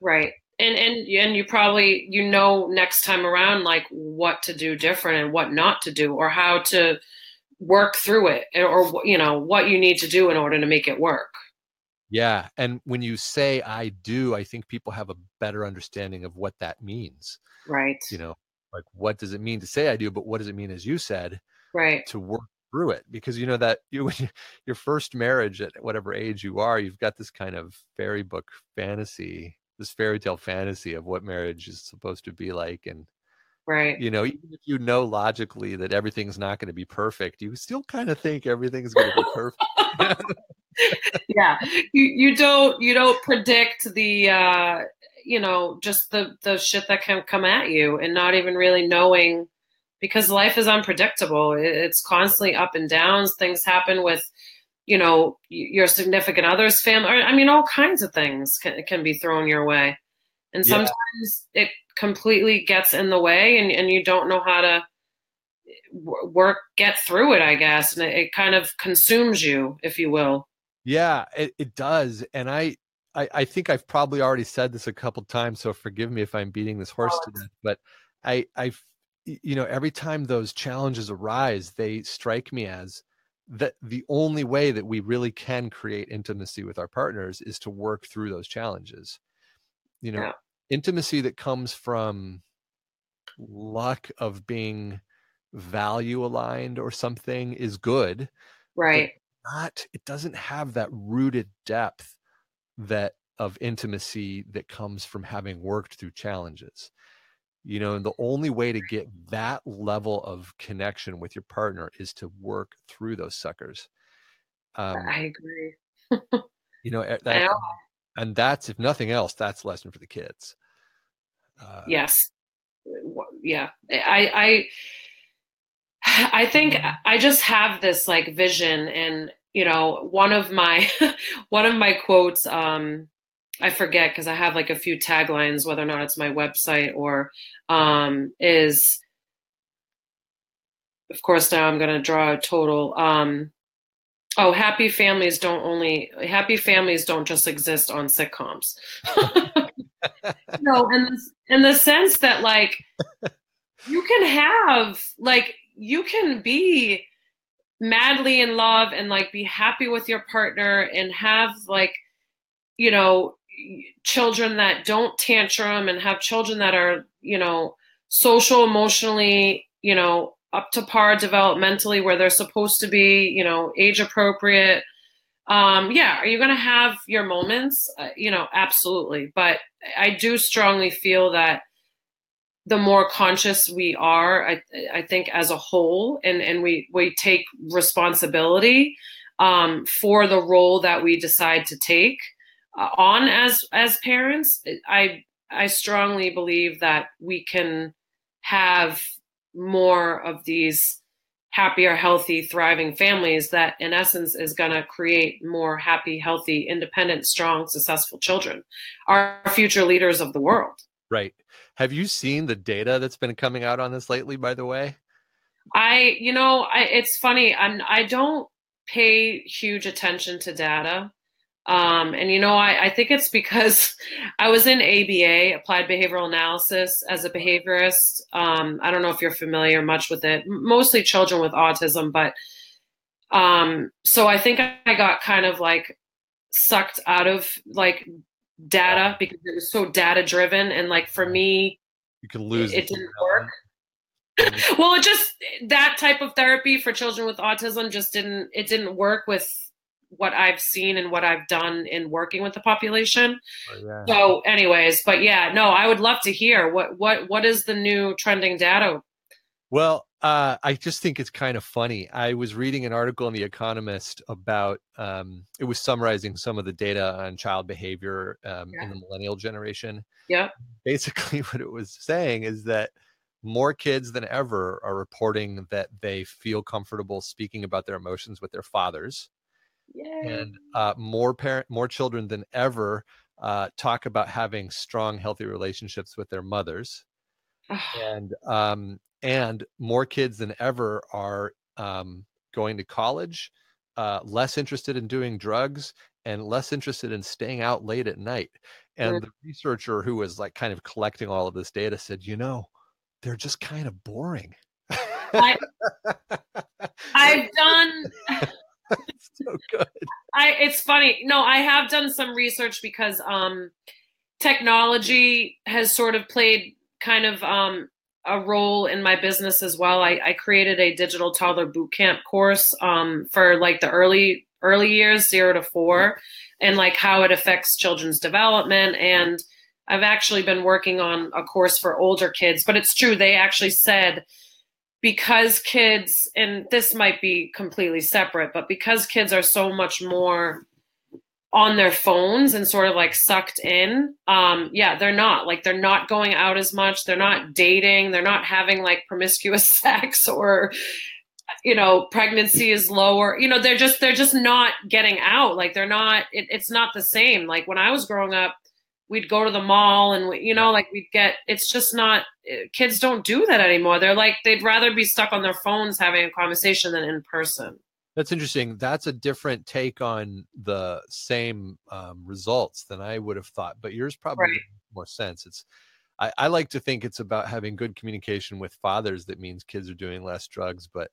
S2: Right. And and and you probably you know next time around like what to do different and what not to do or how to work through it or you know what you need to do in order to make it work.
S3: Yeah, and when you say I do, I think people have a better understanding of what that means.
S2: Right.
S3: You know, like what does it mean to say I do, but what does it mean as you said?
S2: Right.
S3: To work through it because you know that you your first marriage at whatever age you are you've got this kind of fairy book fantasy this fairy tale fantasy of what marriage is supposed to be like and
S2: right
S3: you know even if you know logically that everything's not going to be perfect you still kind of think everything's going to be perfect [laughs]
S2: yeah you you don't you don't predict the uh you know just the the shit that can come at you and not even really knowing because life is unpredictable. It's constantly up and downs. Things happen with, you know, your significant other's family. I mean, all kinds of things can, can be thrown your way. and sometimes yeah. it completely gets in the way and, and you don't know how to work get through it i guess and it, it kind of consumes you if you will
S3: yeah it, it does and I, I i think i've probably already said this a couple times so forgive me if i'm beating this horse oh. to death but i i you know every time those challenges arise they strike me as that the only way that we really can create intimacy with our partners is to work through those challenges. You know yeah. intimacy that comes from luck of being value aligned or something is good
S2: right.
S3: not it doesn't have that rooted depth that of intimacy that comes from having worked through challenges you know and the only way to get that level of connection with your partner is to work through those suckers.
S2: Um, i agree.
S3: you know, [laughs] that, know, and that's if nothing else that's lesson for the kids.
S2: Uh, yes. Yeah. I i [sighs] I think I just have this like vision and you know one of my [laughs] one of my quotes um I forget because I have like a few taglines whether or not it's my website or um is of course now I'm going to draw a total um oh happy families don't only happy families don't just exist on sitcoms. [laughs] No in in the sense that like you can have like you can be madly in love and like be happy with your partner and have like you know children that don't tantrum and have children that are you know social emotionally you know up to par developmentally where they're supposed to be you know age appropriate. Um yeah are you going to have your moments? Uh, you know absolutely. But i do strongly feel that the more conscious we are, I, I think as a whole, and, and we, we take responsibility um, for the role that we decide to take on as as parents, I I strongly believe that we can have more of these happier, healthy, thriving families that in essence is going to create more happy, healthy, independent, strong, successful children, our future leaders of the world.
S3: Right. Have you seen the data that's been coming out on this lately, by the way?
S2: I, you know, I, it's funny. I'm, I don't pay huge attention to data. Um, and, you know, I, I think it's because [laughs] I was in ABA, Applied Behavioral Analysis, as a behaviorist. Um, I don't know if you're familiar much with it, mostly children with autism. But um, so I think I got kind of like sucked out of like data because it was so data driven and like for me
S3: you can lose
S2: it, it didn't work [laughs] well it just that type of therapy for children with autism just didn't it didn't work with what i've seen and what i've done in working with the population oh, yeah. so anyways but yeah no i would love to hear what what what is the new trending data
S3: well uh, I just think it's kind of funny. I was reading an article in The Economist about um, it was summarizing some of the data on child behavior um, yeah. in the millennial generation.
S2: Yeah.
S3: Basically, [laughs] what it was saying is that more kids than ever are reporting that they feel comfortable speaking about their emotions with their fathers.
S2: Yay.
S3: And uh, more parent, more children than ever uh, talk about having strong, healthy relationships with their mothers. and um, and more kids than ever are um, going to college, uh, less interested in doing drugs, and less interested in staying out late at night. And the researcher who was like kind of collecting all of this data said, you know, they're just kind of boring. I, [laughs]
S2: have done. [laughs] [laughs] [laughs]
S3: so good.
S2: I. It's funny. No, I have done some research because um, technology has sort of played kind of um, a role in my business as well. I, I created a digital toddler boot camp course um, for like the early early years, zero to four, and like how it affects children's development. And I've actually been working on a course for older kids, but it's true. They actually said because kids, and this might be completely separate, but because kids are so much more on their phones and sort of like sucked in um yeah they're not. Like they're not going out as much. They're not dating. They're not having like promiscuous [laughs] sex or you know pregnancy is lower. You know they're just they're just not getting out. Like they're not it, it's not the same. Like when i was growing up we'd go to the mall and we, you know like we'd get it's just not eh, kids don't do that anymore. They're like they'd rather be stuck on their phones having a conversation than in person.
S3: That's interesting. That's a different take on the same um, results than i would have thought but yours probably
S2: Right.
S3: more sense. It's I, I like to think it's about having good communication with fathers that means kids are doing less drugs but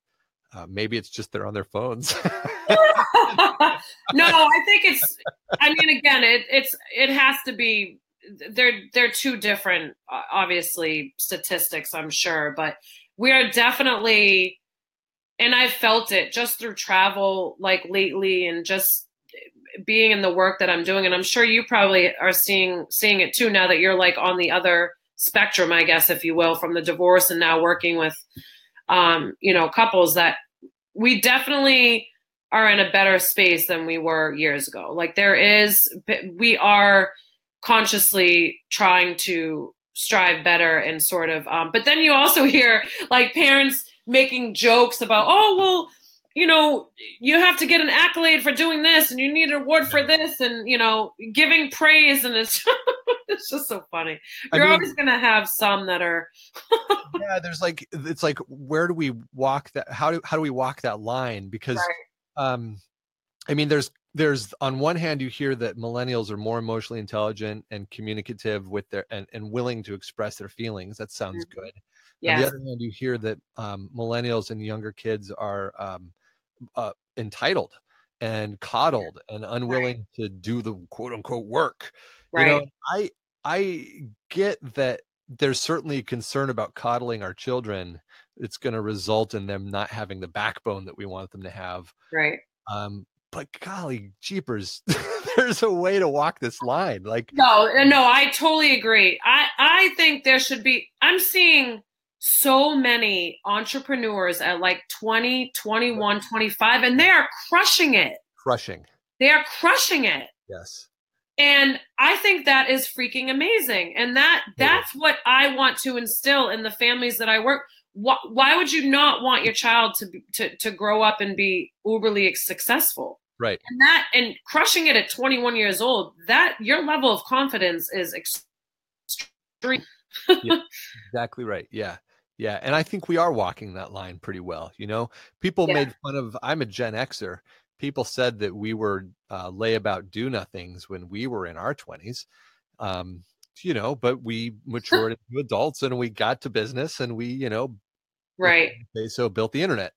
S3: uh, maybe it's just they're on their phones [laughs]
S2: no, I think it's. I mean, again, it it's it has to be. They're they're two different, obviously statistics. I'm sure, but we are definitely, and I've felt it just through travel, like lately, and just being in the work that I'm doing. And I'm sure you probably are seeing seeing it too now that you're like on the other spectrum, I guess, if you will, from the divorce and now working with, um, you know, couples that we definitely are in a better space than we were years ago. Like there is, we are consciously trying to strive better and sort of, um, but then you also [laughs] hear like parents making jokes about, oh, well, you know, you have to get an accolade for doing this and you need an award for this and, you know, giving praise. And it's, [laughs] it's just so funny. You're
S3: mean-
S2: always going to have some that are, [laughs]
S3: yeah there's like it's like where do we walk that how do how do we walk that line because um i mean there's there's on one hand you hear that millennials are more emotionally intelligent and communicative with their and, and willing to express their feelings. That sounds good. On the other hand you hear that um, millennials and younger kids are um, uh, entitled and coddled and unwilling to do the quote unquote work.
S2: Right.
S3: you know i i get that there's certainly concern about coddling our children it's going to result in them not having the backbone that we want them to have
S2: right.
S3: um but golly jeepers [laughs] there's a way to walk this line like
S2: No, no, I totally agree. I I think there should be I'm seeing so many entrepreneurs at like 20, 21, 25 and they are crushing it.
S3: crushing
S2: They are crushing it.
S3: yes
S2: And I think that is freaking amazing. And that
S3: Yeah.
S2: that's what I want to instill in the families that I work. Why, why would you not want your child to be, to to grow up and be uberly successful?
S3: right
S2: And that and crushing it at 21 years old, that your level of confidence is ex- extreme. [laughs]
S3: exactly right yeah yeah and i think we are walking that line pretty well you know people
S2: Yeah.
S3: made fun of i'm a gen xer people said that we were uh, layabout do nothings when we were in our 20s um you know but we [laughs] matured into adults and we got to business and we you know
S2: Right.
S3: they so built the internet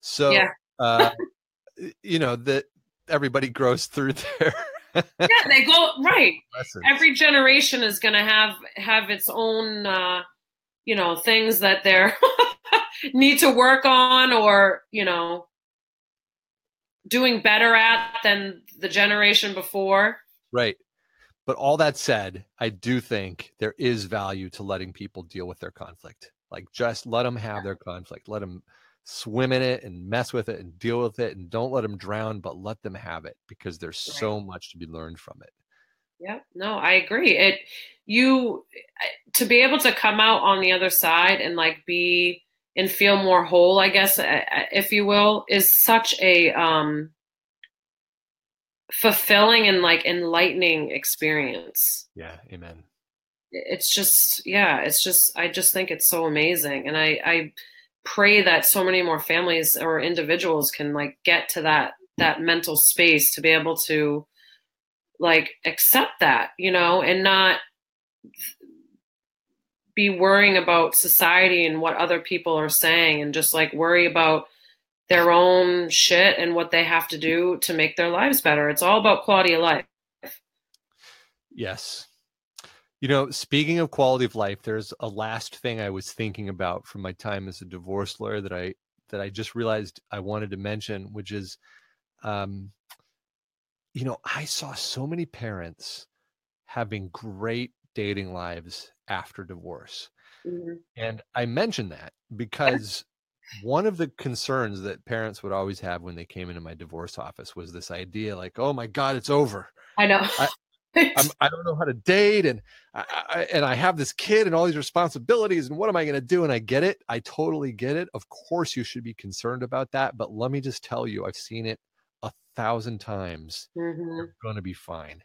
S3: so
S2: Yeah.
S3: uh [laughs] you know that everybody grows through [laughs] there.
S2: Yeah, they go right.
S3: lessons.
S2: Every generation is going to have have its own uh you know, things that they're need to work on or, you know, doing better at than the generation before.
S3: Right. But all that said, I do think there is value to letting people deal with their conflict. Like just let them have their conflict. Let them swim in it and mess with it and deal with it and don't let them drown, but let them have it because there's so much to be learned from it.
S2: Yeah, no, I agree. It you to be able to come out on the other side and like be and feel more whole, I guess, uh, if you will, is such a um fulfilling and like enlightening experience.
S3: Yeah, amen.
S2: It's just yeah, it's just I just think it's so amazing and I I pray that so many more families or individuals can like get to that that mental space to be able to like accept that, you know, and not be worrying about society and what other people are saying and just like worry about their own shit and what they have to do to make their lives better. It's all about quality of life.
S3: Yes. You know, speaking of quality of life, there's a last thing I was thinking about from my time as a divorce lawyer that I that I just realized I wanted to mention, which is um you know, I saw so many parents having great dating lives after divorce. And I mention that because one of the concerns that parents would always have when they came into my divorce office was this idea like, oh my God, it's over.
S2: I know.
S3: I'm, [laughs] I don't know how to date, and I, I and I have this kid and all these responsibilities, and what am I going to do? And I get it. I totally get it. Of course, you should be concerned about that. But let me just tell you, I've seen it a thousand times.
S2: Mhm.
S3: You're going to be fine.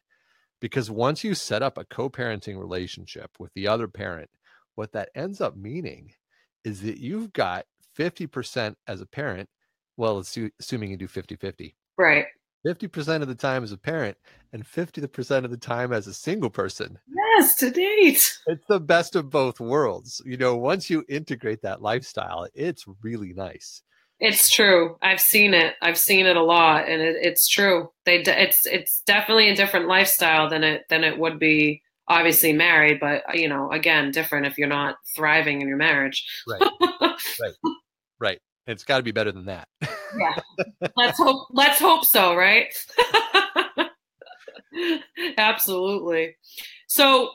S3: because once you set up a co-parenting relationship with the other parent what that ends up meaning is that you've got 50% as a parent well assuming you do 50-50
S2: right
S3: 50% of the time as a parent and 50% of the time as a single person
S2: yes to date
S3: it's the best of both worlds you know once you integrate that lifestyle it's really nice
S2: it's true. I've seen it. I've seen it a lot, and it, it's true. They it's it's definitely a different lifestyle than it than it would be obviously married, but you know, again, different if you're not thriving in your marriage.
S3: Right. right. [laughs] Right. It's got to be better than that.
S2: yeah. [laughs] Let's hope. Let's hope so. Right. [laughs] Absolutely. So,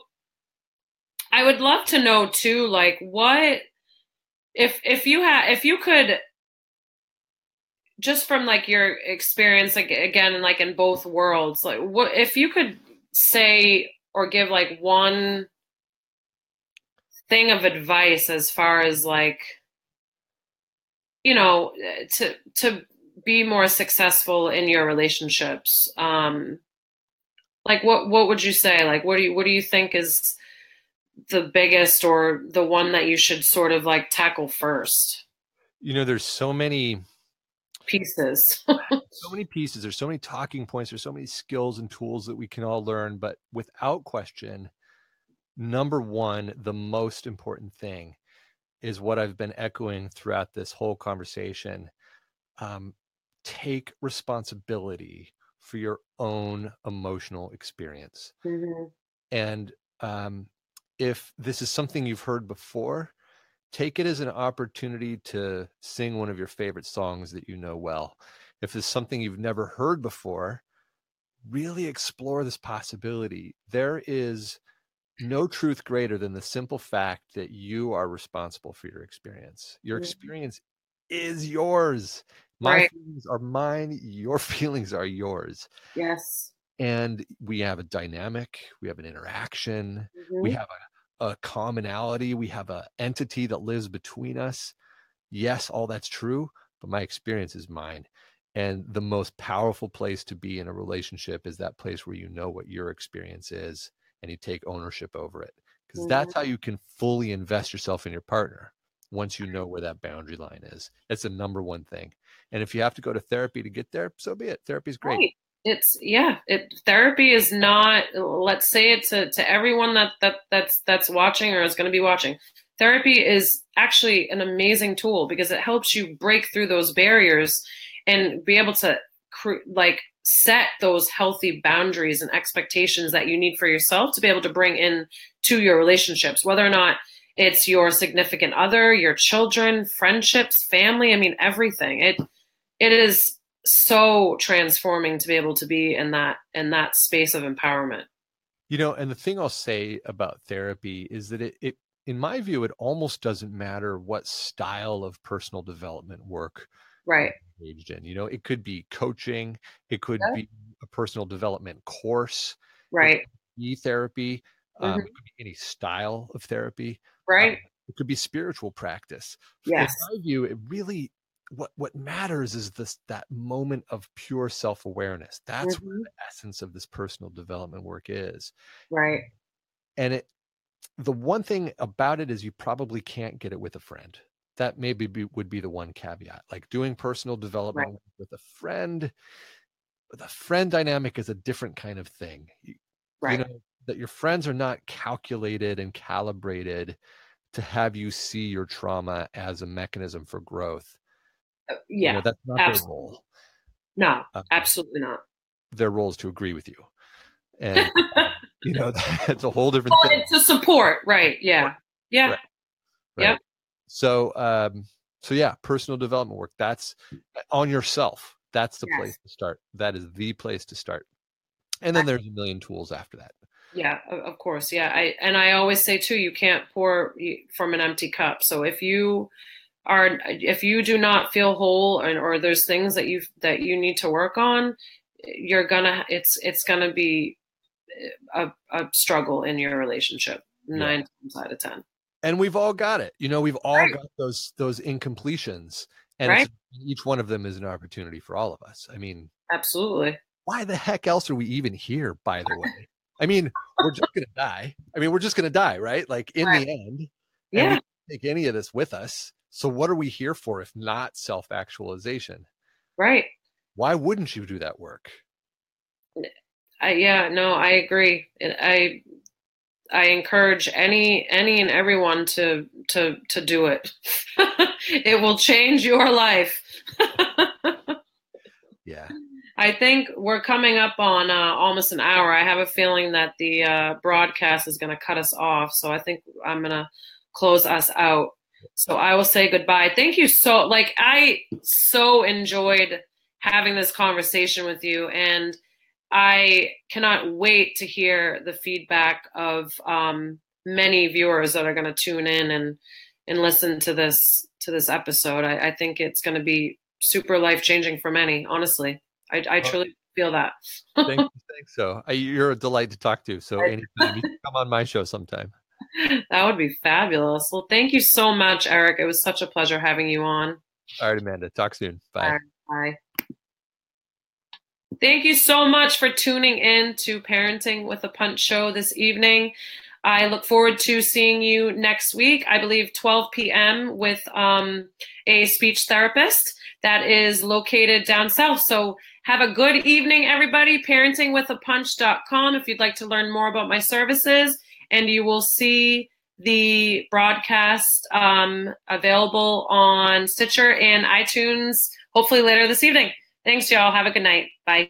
S2: I would love to know too, like what if if you had if you could just from like your experience like again like in both worlds like what if you could say or give like one thing of advice as far as like you know to to be more successful in your relationships um like what what would you say like what do you what do you think is the biggest or the one that you should sort of like tackle first
S3: you know there's so many
S2: pieces. [laughs]
S3: so many pieces. There's so many talking points. There's so many skills and tools that we can all learn. But without question, number one, the most important thing is what I've been echoing throughout this whole conversation. Um, take responsibility for your own emotional experience. Mm-hmm. And um, if this is something you've heard before, take it as an opportunity to sing one of your favorite songs that you know well. If it's something you've never heard before, really explore this possibility. There is no truth greater than the simple fact that you are responsible for your experience. Your experience is yours. My right. feelings are mine. Your [laughs] feelings are yours.
S2: Yes.
S3: And we have a dynamic, we have an interaction, mm-hmm. we have a a commonality we have a entity that lives between us yes all that's true but my experience is mine and the most powerful place to be in a relationship is that place where you know what your experience is and you take ownership over it because mm-hmm. that's how you can fully invest yourself in your partner once you know where that boundary line is. It's the number one thing and if you have to go to therapy to get there so be it. Therapy is great. Right.
S2: It's yeah it therapy is not let's say it to, to everyone that that that's that's watching or is going to be watching therapy is actually an amazing tool because it helps you break through those barriers and be able to like set those healthy boundaries and expectations that you need for yourself to be able to bring in to your relationships whether or not it's your significant other your children friendships family i mean everything. It it is so transforming to be able to be in that in that space of empowerment.
S3: You know and the thing i'll say about therapy is that it, it in my view it almost doesn't matter what style of personal development work
S2: right
S3: engaged in you know it could be coaching it could yeah. be a personal development course
S2: right.
S3: e therapy um, mm-hmm. be any style of therapy
S2: right. um,
S3: it could be spiritual practice.
S2: Yes
S3: in my view it really what what matters is this that moment of pure self-awareness. That's mm-hmm. where the essence of this personal development work is.
S2: Right.
S3: And it the one thing about it is you probably can't get it with a friend that maybe be, would be the one caveat like doing personal development right. with a friend the friend dynamic is a different kind of thing you,
S2: right.
S3: you know that your friends are not calculated and calibrated to have you see your trauma as a mechanism for growth
S2: uh, yeah, you know, that's not absolutely. their role. No, uh, absolutely not.
S3: Their role is to agree with you, and [laughs] you know [laughs] that's a whole different
S2: well,
S3: thing.
S2: It's a support, right? Yeah, yeah, right.
S3: Right. yeah. So, um, so yeah, personal development work. That's uh, on yourself. That's the yes. place to start. That is the place to start. And then there's a million tools after that.
S2: Yeah, of course. Yeah, I and I always say too, you can't pour from an empty cup. So if you are if you do not feel whole and or there's things that you that you need to work on you're gonna it's it's gonna be a, a struggle in your relationship nine yeah. times out of ten
S3: and we've all got it you know we've all right. got those those incompletions and right. each one of them is an opportunity for all of us i mean
S2: absolutely
S3: why the heck else are we even here by the way I mean, we're just gonna die. I mean, we're just gonna die, right? Like in right. the end,
S2: yeah.
S3: take any of this with us. So what are we here for if not self-actualization?
S2: Right.
S3: Why wouldn't you do that work?
S2: I, yeah, no, I agree. I I encourage any any and everyone to to to do it. [laughs] it will change your life. [laughs]
S3: yeah.
S2: I think we're coming up on uh, almost an hour. I have a feeling that the uh, broadcast is going to cut us off, so I think I'm going to close us out. So I will say goodbye. Thank you so like I so enjoyed having this conversation with you and I cannot wait to hear the feedback of um, many viewers that are going to tune in and and listen to this to this episode. I, I think it's going to be super life changing for many. Honestly, I, I truly feel that. [laughs]
S3: Thanks. So I, you're a delight to talk to. So anytime you can [laughs] come on my show sometime.
S2: That would be fabulous. Well, thank you so much, Erik. It was such a pleasure having you on.
S3: All right, Amanda. Talk soon. Bye.
S2: Bye. Thank you so much for tuning in to Parenting with a Punch show this evening. I look forward to seeing you next week, I believe 12 p.m., with um, a speech therapist that is located down south. So have a good evening, everybody. Parentingwithapunch.com if you'd like to learn more about my services, and you will see the broadcast um, available on Stitcher and iTunes hopefully later this evening. Thanks, y'all. Have a good night. Bye.